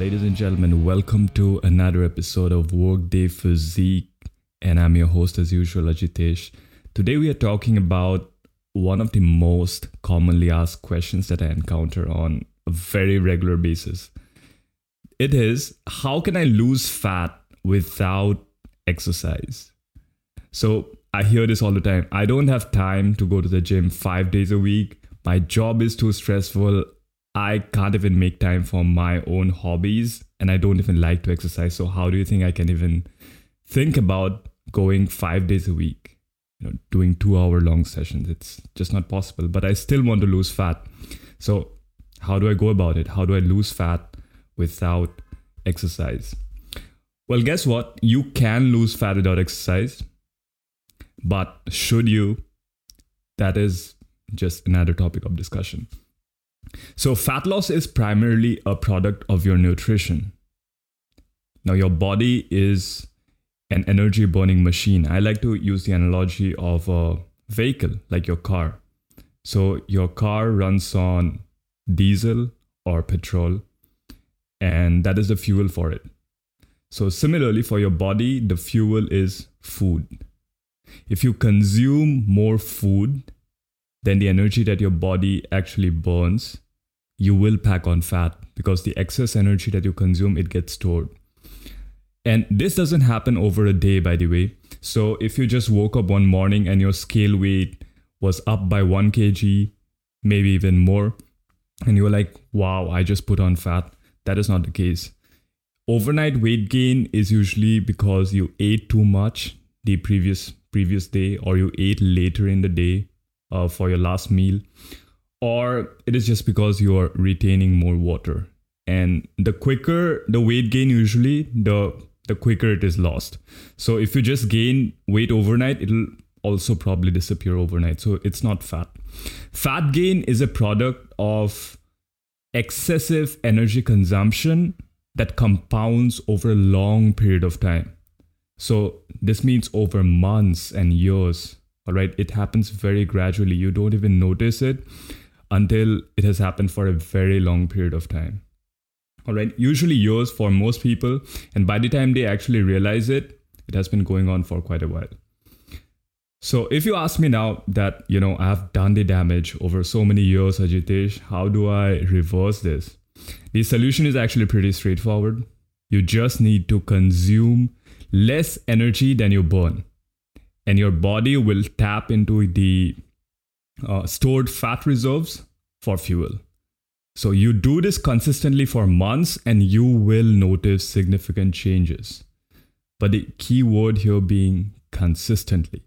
Ladies and gentlemen, welcome to another episode of Workday Physique, and I'm your host as usual, Ajitesh. Today we are talking about one of the most commonly asked questions that I encounter on a very regular basis. It is how can I lose fat without exercise? So I hear this all the time. I don't have time to go to the gym five days a week. My job is too stressful. I can't even make time for my own hobbies and I don't even like to exercise. So, how do you think I can even think about going five days a week? You know, doing two hour long sessions. It's just not possible. But I still want to lose fat. So, how do I go about it? How do I lose fat without exercise? Well, guess what? You can lose fat without exercise. But should you? That is just another topic of discussion. So, fat loss is primarily a product of your nutrition. Now, your body is an energy burning machine. I like to use the analogy of a vehicle, like your car. So, your car runs on diesel or petrol, and that is the fuel for it. So, similarly, for your body, the fuel is food. If you consume more food, then the energy that your body actually burns, you will pack on fat because the excess energy that you consume, it gets stored. And this doesn't happen over a day, by the way. So if you just woke up one morning and your scale weight was up by 1 kg, maybe even more, and you were like, wow, I just put on fat, that is not the case. Overnight weight gain is usually because you ate too much the previous previous day or you ate later in the day uh, for your last meal or it is just because you are retaining more water. And the quicker the weight gain usually the the quicker it is lost. So if you just gain weight overnight it'll also probably disappear overnight. So it's not fat. Fat gain is a product of excessive energy consumption that compounds over a long period of time. So this means over months and years. All right. It happens very gradually. You don't even notice it until it has happened for a very long period of time. All right. Usually years for most people. And by the time they actually realize it, it has been going on for quite a while. So if you ask me now that, you know, I have done the damage over so many years, Ajitesh, how do I reverse this? The solution is actually pretty straightforward. You just need to consume less energy than you burn. And your body will tap into the uh, stored fat reserves for fuel. So you do this consistently for months and you will notice significant changes. But the key word here being consistently.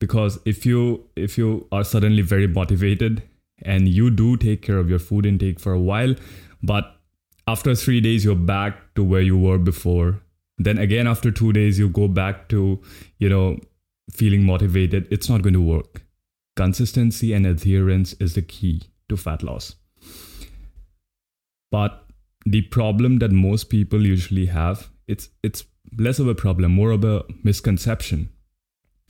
Because if you if you are suddenly very motivated and you do take care of your food intake for a while, but after 3 days you're back to where you were before then again after 2 days you go back to you know feeling motivated it's not going to work consistency and adherence is the key to fat loss but the problem that most people usually have it's it's less of a problem more of a misconception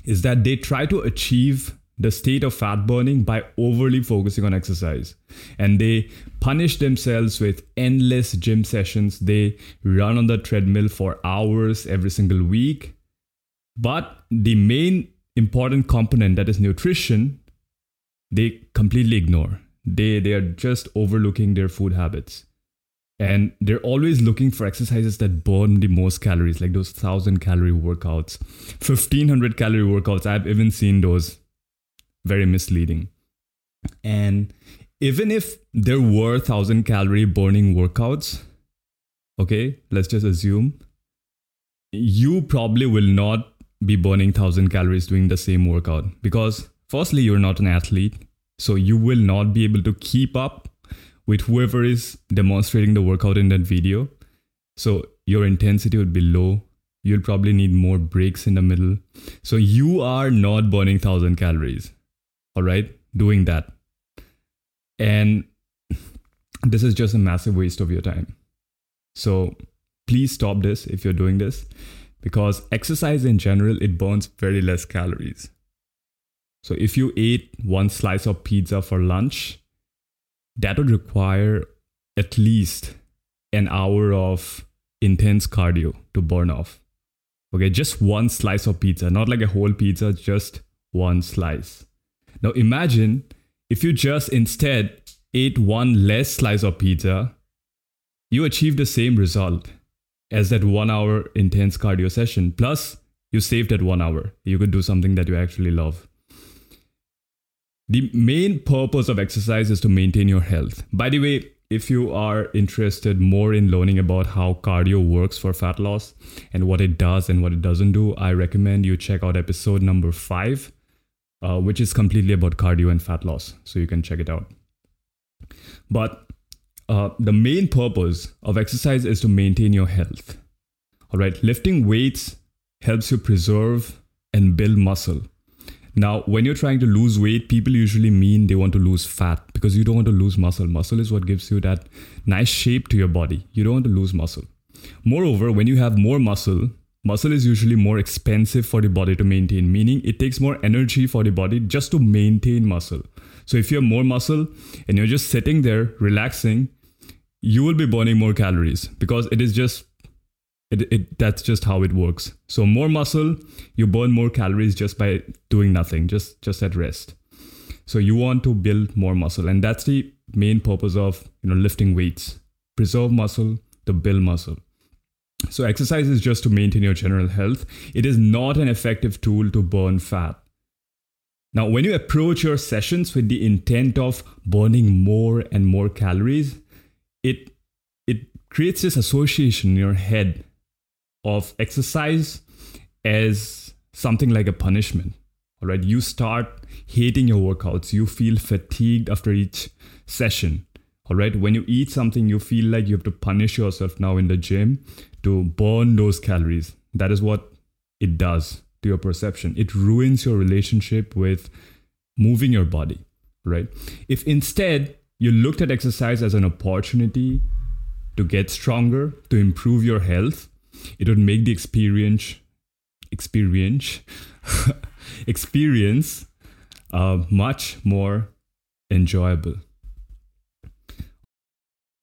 is that they try to achieve the state of fat burning by overly focusing on exercise. And they punish themselves with endless gym sessions. They run on the treadmill for hours every single week. But the main important component, that is nutrition, they completely ignore. They, they are just overlooking their food habits. And they're always looking for exercises that burn the most calories, like those 1000 calorie workouts, 1500 calorie workouts. I've even seen those very misleading. And even if there were 1000 calorie burning workouts, okay, let's just assume you probably will not be burning 1000 calories doing the same workout. Because firstly you're not an athlete so you will not be able to keep up with whoever is demonstrating the workout in that video. So your intensity would be low. You'll probably need more breaks in the middle. So you are not burning 1000 calories all right? Doing that. And this is just a massive waste of your time. So please stop this if you're doing this because exercise in general it burns very less calories so if you ate one slice of pizza for lunch that would require at least an hour of intense cardio to burn off. Okay, just one slice of pizza, not like a whole pizza, just one slice. Now imagine if you just instead ate one less slice of pizza, you achieve the same result as that one hour intense cardio session. Plus, you saved that one hour. You could do something that you actually love. The main purpose of exercise is to maintain your health. By the way, if you are interested more in learning about how cardio works for fat loss and what it does and what it doesn't do, I recommend you check out episode number five, uh, which is completely about cardio and fat loss. So you can check it out. But uh, the main purpose of exercise is to maintain your health. All right, lifting weights helps you preserve and build muscle. Now, when you're trying to lose weight, people usually mean they want to lose fat because you don't want to lose muscle. Muscle is what gives you that nice shape to your body. You don't want to lose muscle. Moreover, when you have more muscle, muscle is usually more expensive for the body to maintain, meaning it takes more energy for the body just to maintain muscle. So if you have more muscle and you're just sitting there relaxing, you will be burning more calories because it is just it, it that's just how it works. So more muscle, you burn more calories just by doing nothing, just just at rest. So you want to build more muscle and that's the main purpose of, you know, lifting weights. Preserve muscle to build muscle. So exercise is just to maintain your general health. It is not an effective tool to burn fat. Now, when you approach your sessions with the intent of burning more and more calories, it it creates this association in your head of exercise as something like a punishment. All right, you start hating your workouts. You feel fatigued after each session. All right, when you eat something, you feel like you have to punish yourself now in the gym to burn those calories. That is what it does to your perception. It ruins your relationship with moving your body, right? If instead you looked at exercise as an opportunity to get stronger, to improve your health, it would make the experience experience experience uh, much more enjoyable.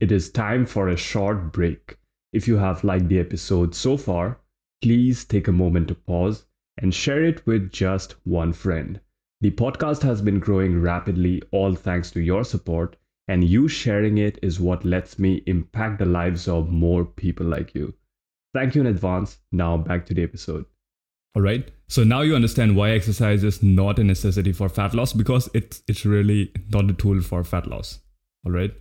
It is time for a short break. If you have liked the episode so far, please take a moment to pause and share it with just one friend. The podcast has been growing rapidly, all thanks to your support, and you sharing it is what lets me impact the lives of more people like you. Thank you in advance. Now back to the episode. All right. So now you understand why exercise is not a necessity for fat loss because it's it's really not a tool for fat loss. All right.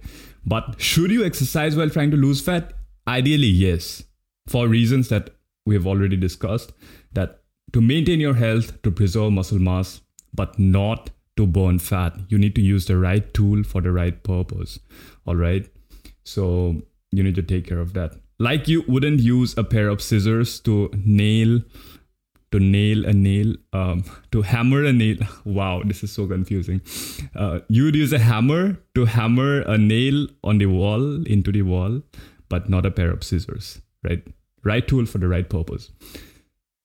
But should you exercise while trying to lose fat? Ideally, yes. For reasons that we have already discussed that to maintain your health, to preserve muscle mass, but not to burn fat. You need to use the right tool for the right purpose. All right. So you need to take care of that. Like you wouldn't use a pair of scissors to nail to nail a nail um, to hammer a nail wow this is so confusing uh, you would use a hammer to hammer a nail on the wall into the wall but not a pair of scissors right right tool for the right purpose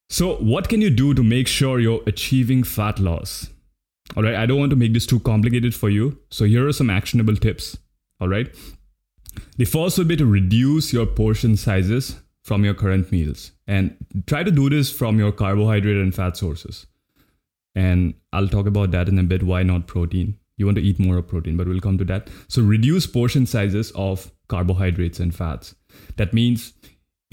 so, what can you do to make sure you're achieving fat loss? All right, I don't want to make this too complicated for you. So, here are some actionable tips. All right. The first would be to reduce your portion sizes from your current meals and try to do this from your carbohydrate and fat sources. And I'll talk about that in a bit. Why not protein? You want to eat more of protein, but we'll come to that. So, reduce portion sizes of carbohydrates and fats. That means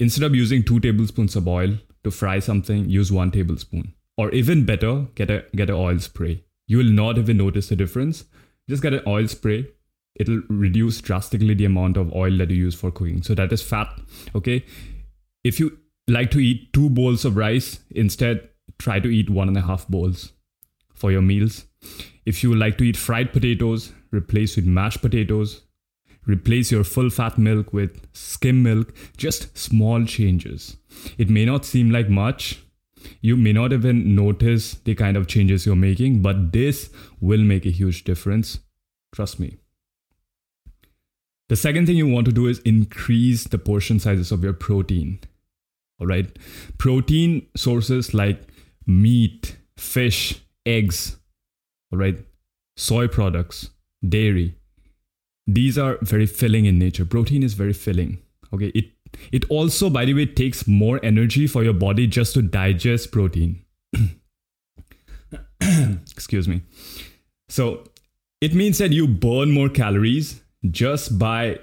instead of using two tablespoons of oil to fry something, use one tablespoon. Or even better, get a get an oil spray. You will not even notice the difference. Just get an oil spray. It'll reduce drastically the amount of oil that you use for cooking. So that is fat. Okay. If you like to eat two bowls of rice, instead try to eat one and a half bowls for your meals. If you like to eat fried potatoes, replace with mashed potatoes. Replace your full fat milk with skim milk, just small changes. It may not seem like much. You may not even notice the kind of changes you're making, but this will make a huge difference. Trust me. The second thing you want to do is increase the portion sizes of your protein. All right. Protein sources like meat, fish, eggs, all right, soy products, dairy, these are very filling in nature. Protein is very filling. Okay, it it also, by the way, takes more energy for your body just to digest protein. Excuse me. So it means that you burn more calories just by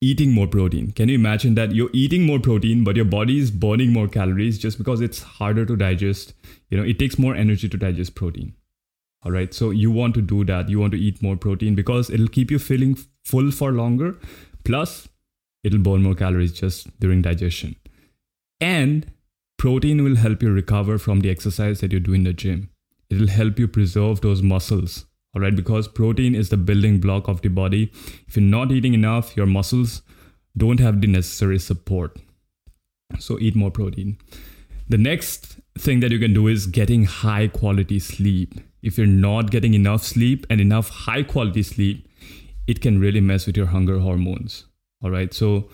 eating more protein. Can you imagine that you're eating more protein, but your body is burning more calories just because it's harder to digest? You know, it takes more energy to digest protein. All right. So you want to do that. You want to eat more protein because it'll keep you feeling full for longer. Plus, it'll burn more calories just during digestion. And protein will help you recover from the exercise that you do in the gym. It'll help you preserve those muscles. All right. Because protein is the building block of the body. If you're not eating enough, your muscles don't have the necessary support. So eat more protein. The next thing that you can do is getting high quality sleep if you're not getting enough sleep and enough high quality sleep, it can really mess with your hunger hormones. All right. So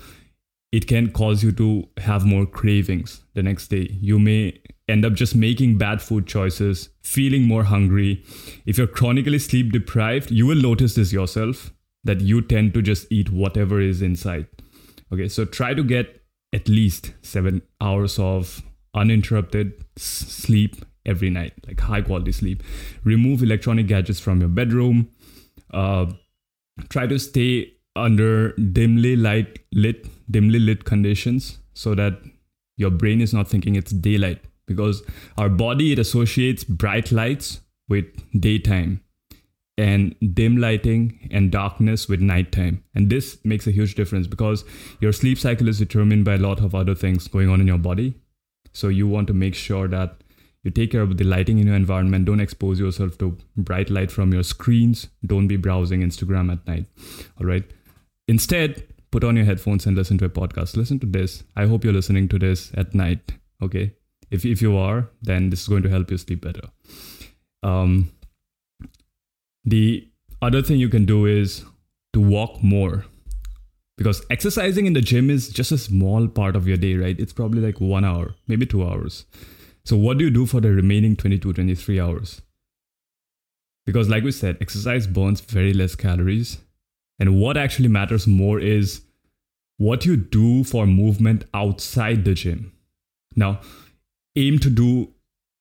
it can cause you to have more cravings the next day. You may end up just making bad food choices, feeling more hungry. If you're chronically sleep deprived, you will notice this yourself that you tend to just eat whatever is inside. Okay. So try to get at least seven hours of uninterrupted sleep every night, like high quality sleep. Remove electronic gadgets from your bedroom. Uh, try to stay under dimly light lit, dimly lit conditions so that your brain is not thinking it's daylight because our body it associates bright lights with daytime and dim lighting and darkness with nighttime. And this makes a huge difference because your sleep cycle is determined by a lot of other things going on in your body. So you want to make sure that you take care of the lighting in your environment. Don't expose yourself to bright light from your screens. Don't be browsing instagram at night. All right? Instead put on your headphones and listen to a podcast. Listen to this. I hope you're listening to this at night okay? If, if you are then this is going to help you sleep better. Um, the other thing you can do is to walk more. Because exercising in the gym is just a small part of your day right? It's probably like one hour maybe two hours so, what do you do for the remaining 22, 23 hours? Because, like we said, exercise burns very less calories. And what actually matters more is what you do for movement outside the gym. Now, aim to do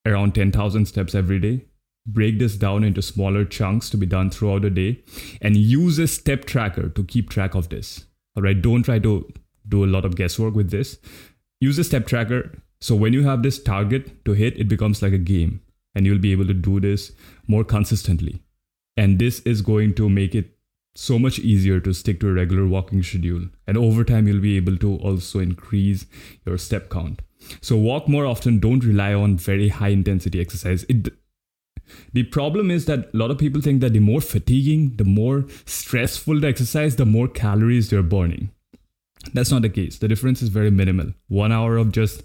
around 10,000 steps every day. Break this down into smaller chunks to be done throughout the day and use a step tracker to keep track of this. All right, don't try to do a lot of guesswork with this. Use a step tracker, so when you have this target to hit, it becomes like a game and you'll be able to do this more consistently. And this is going to make it so much easier to stick to a regular walking schedule. And over time, you'll be able to also increase your step count. So walk more often, don't rely on very high intensity exercise. It, the problem is that a lot of people think that the more fatiguing, the more stressful the exercise, the more calories they're burning. That's not the case. The difference is very minimal. One hour of just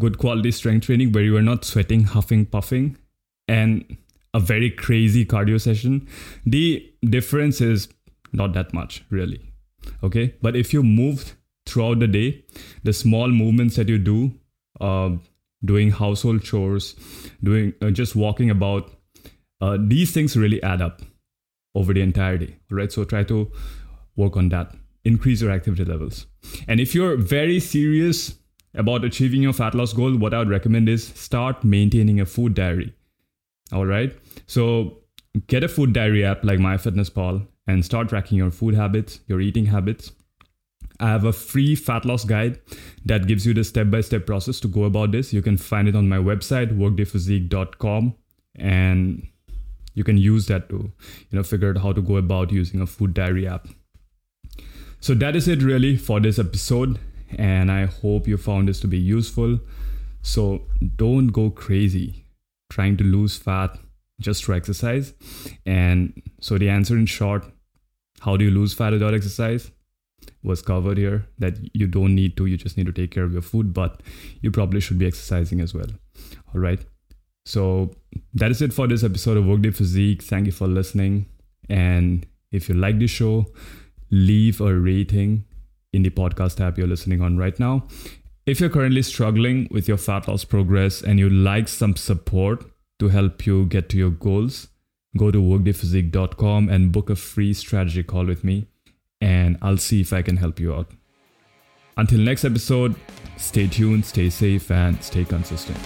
good quality strength training where you are not sweating, huffing, puffing, and a very crazy cardio session, the difference is not that much, really. Okay. But if you move throughout the day, the small movements that you do, uh, doing household chores, doing uh, just walking about, uh, these things really add up over the entire day. Right. So try to work on that, increase your activity levels. And if you're very serious about achieving your fat loss goal, what I would recommend is start maintaining a food diary. All right. So get a food diary app like MyFitnessPal and start tracking your food habits, your eating habits. I have a free fat loss guide that gives you the step by step process to go about this. You can find it on my website, workdayphysique.com, and you can use that to you know figure out how to go about using a food diary app. So that is it really for this episode and I hope you found this to be useful. So don't go crazy trying to lose fat just for exercise. And so the answer in short, how do you lose fat without exercise? Was covered here that you don't need to, you just need to take care of your food, but you probably should be exercising as well. All right. So that is it for this episode of Workday Physique. Thank you for listening. And if you like the show, leave a rating in the podcast app you're listening on right now. If you're currently struggling with your fat loss progress and you'd like some support to help you get to your goals, go to workdayphysique.com and book a free strategy call with me, and I'll see if I can help you out. Until next episode, stay tuned, stay safe, and stay consistent.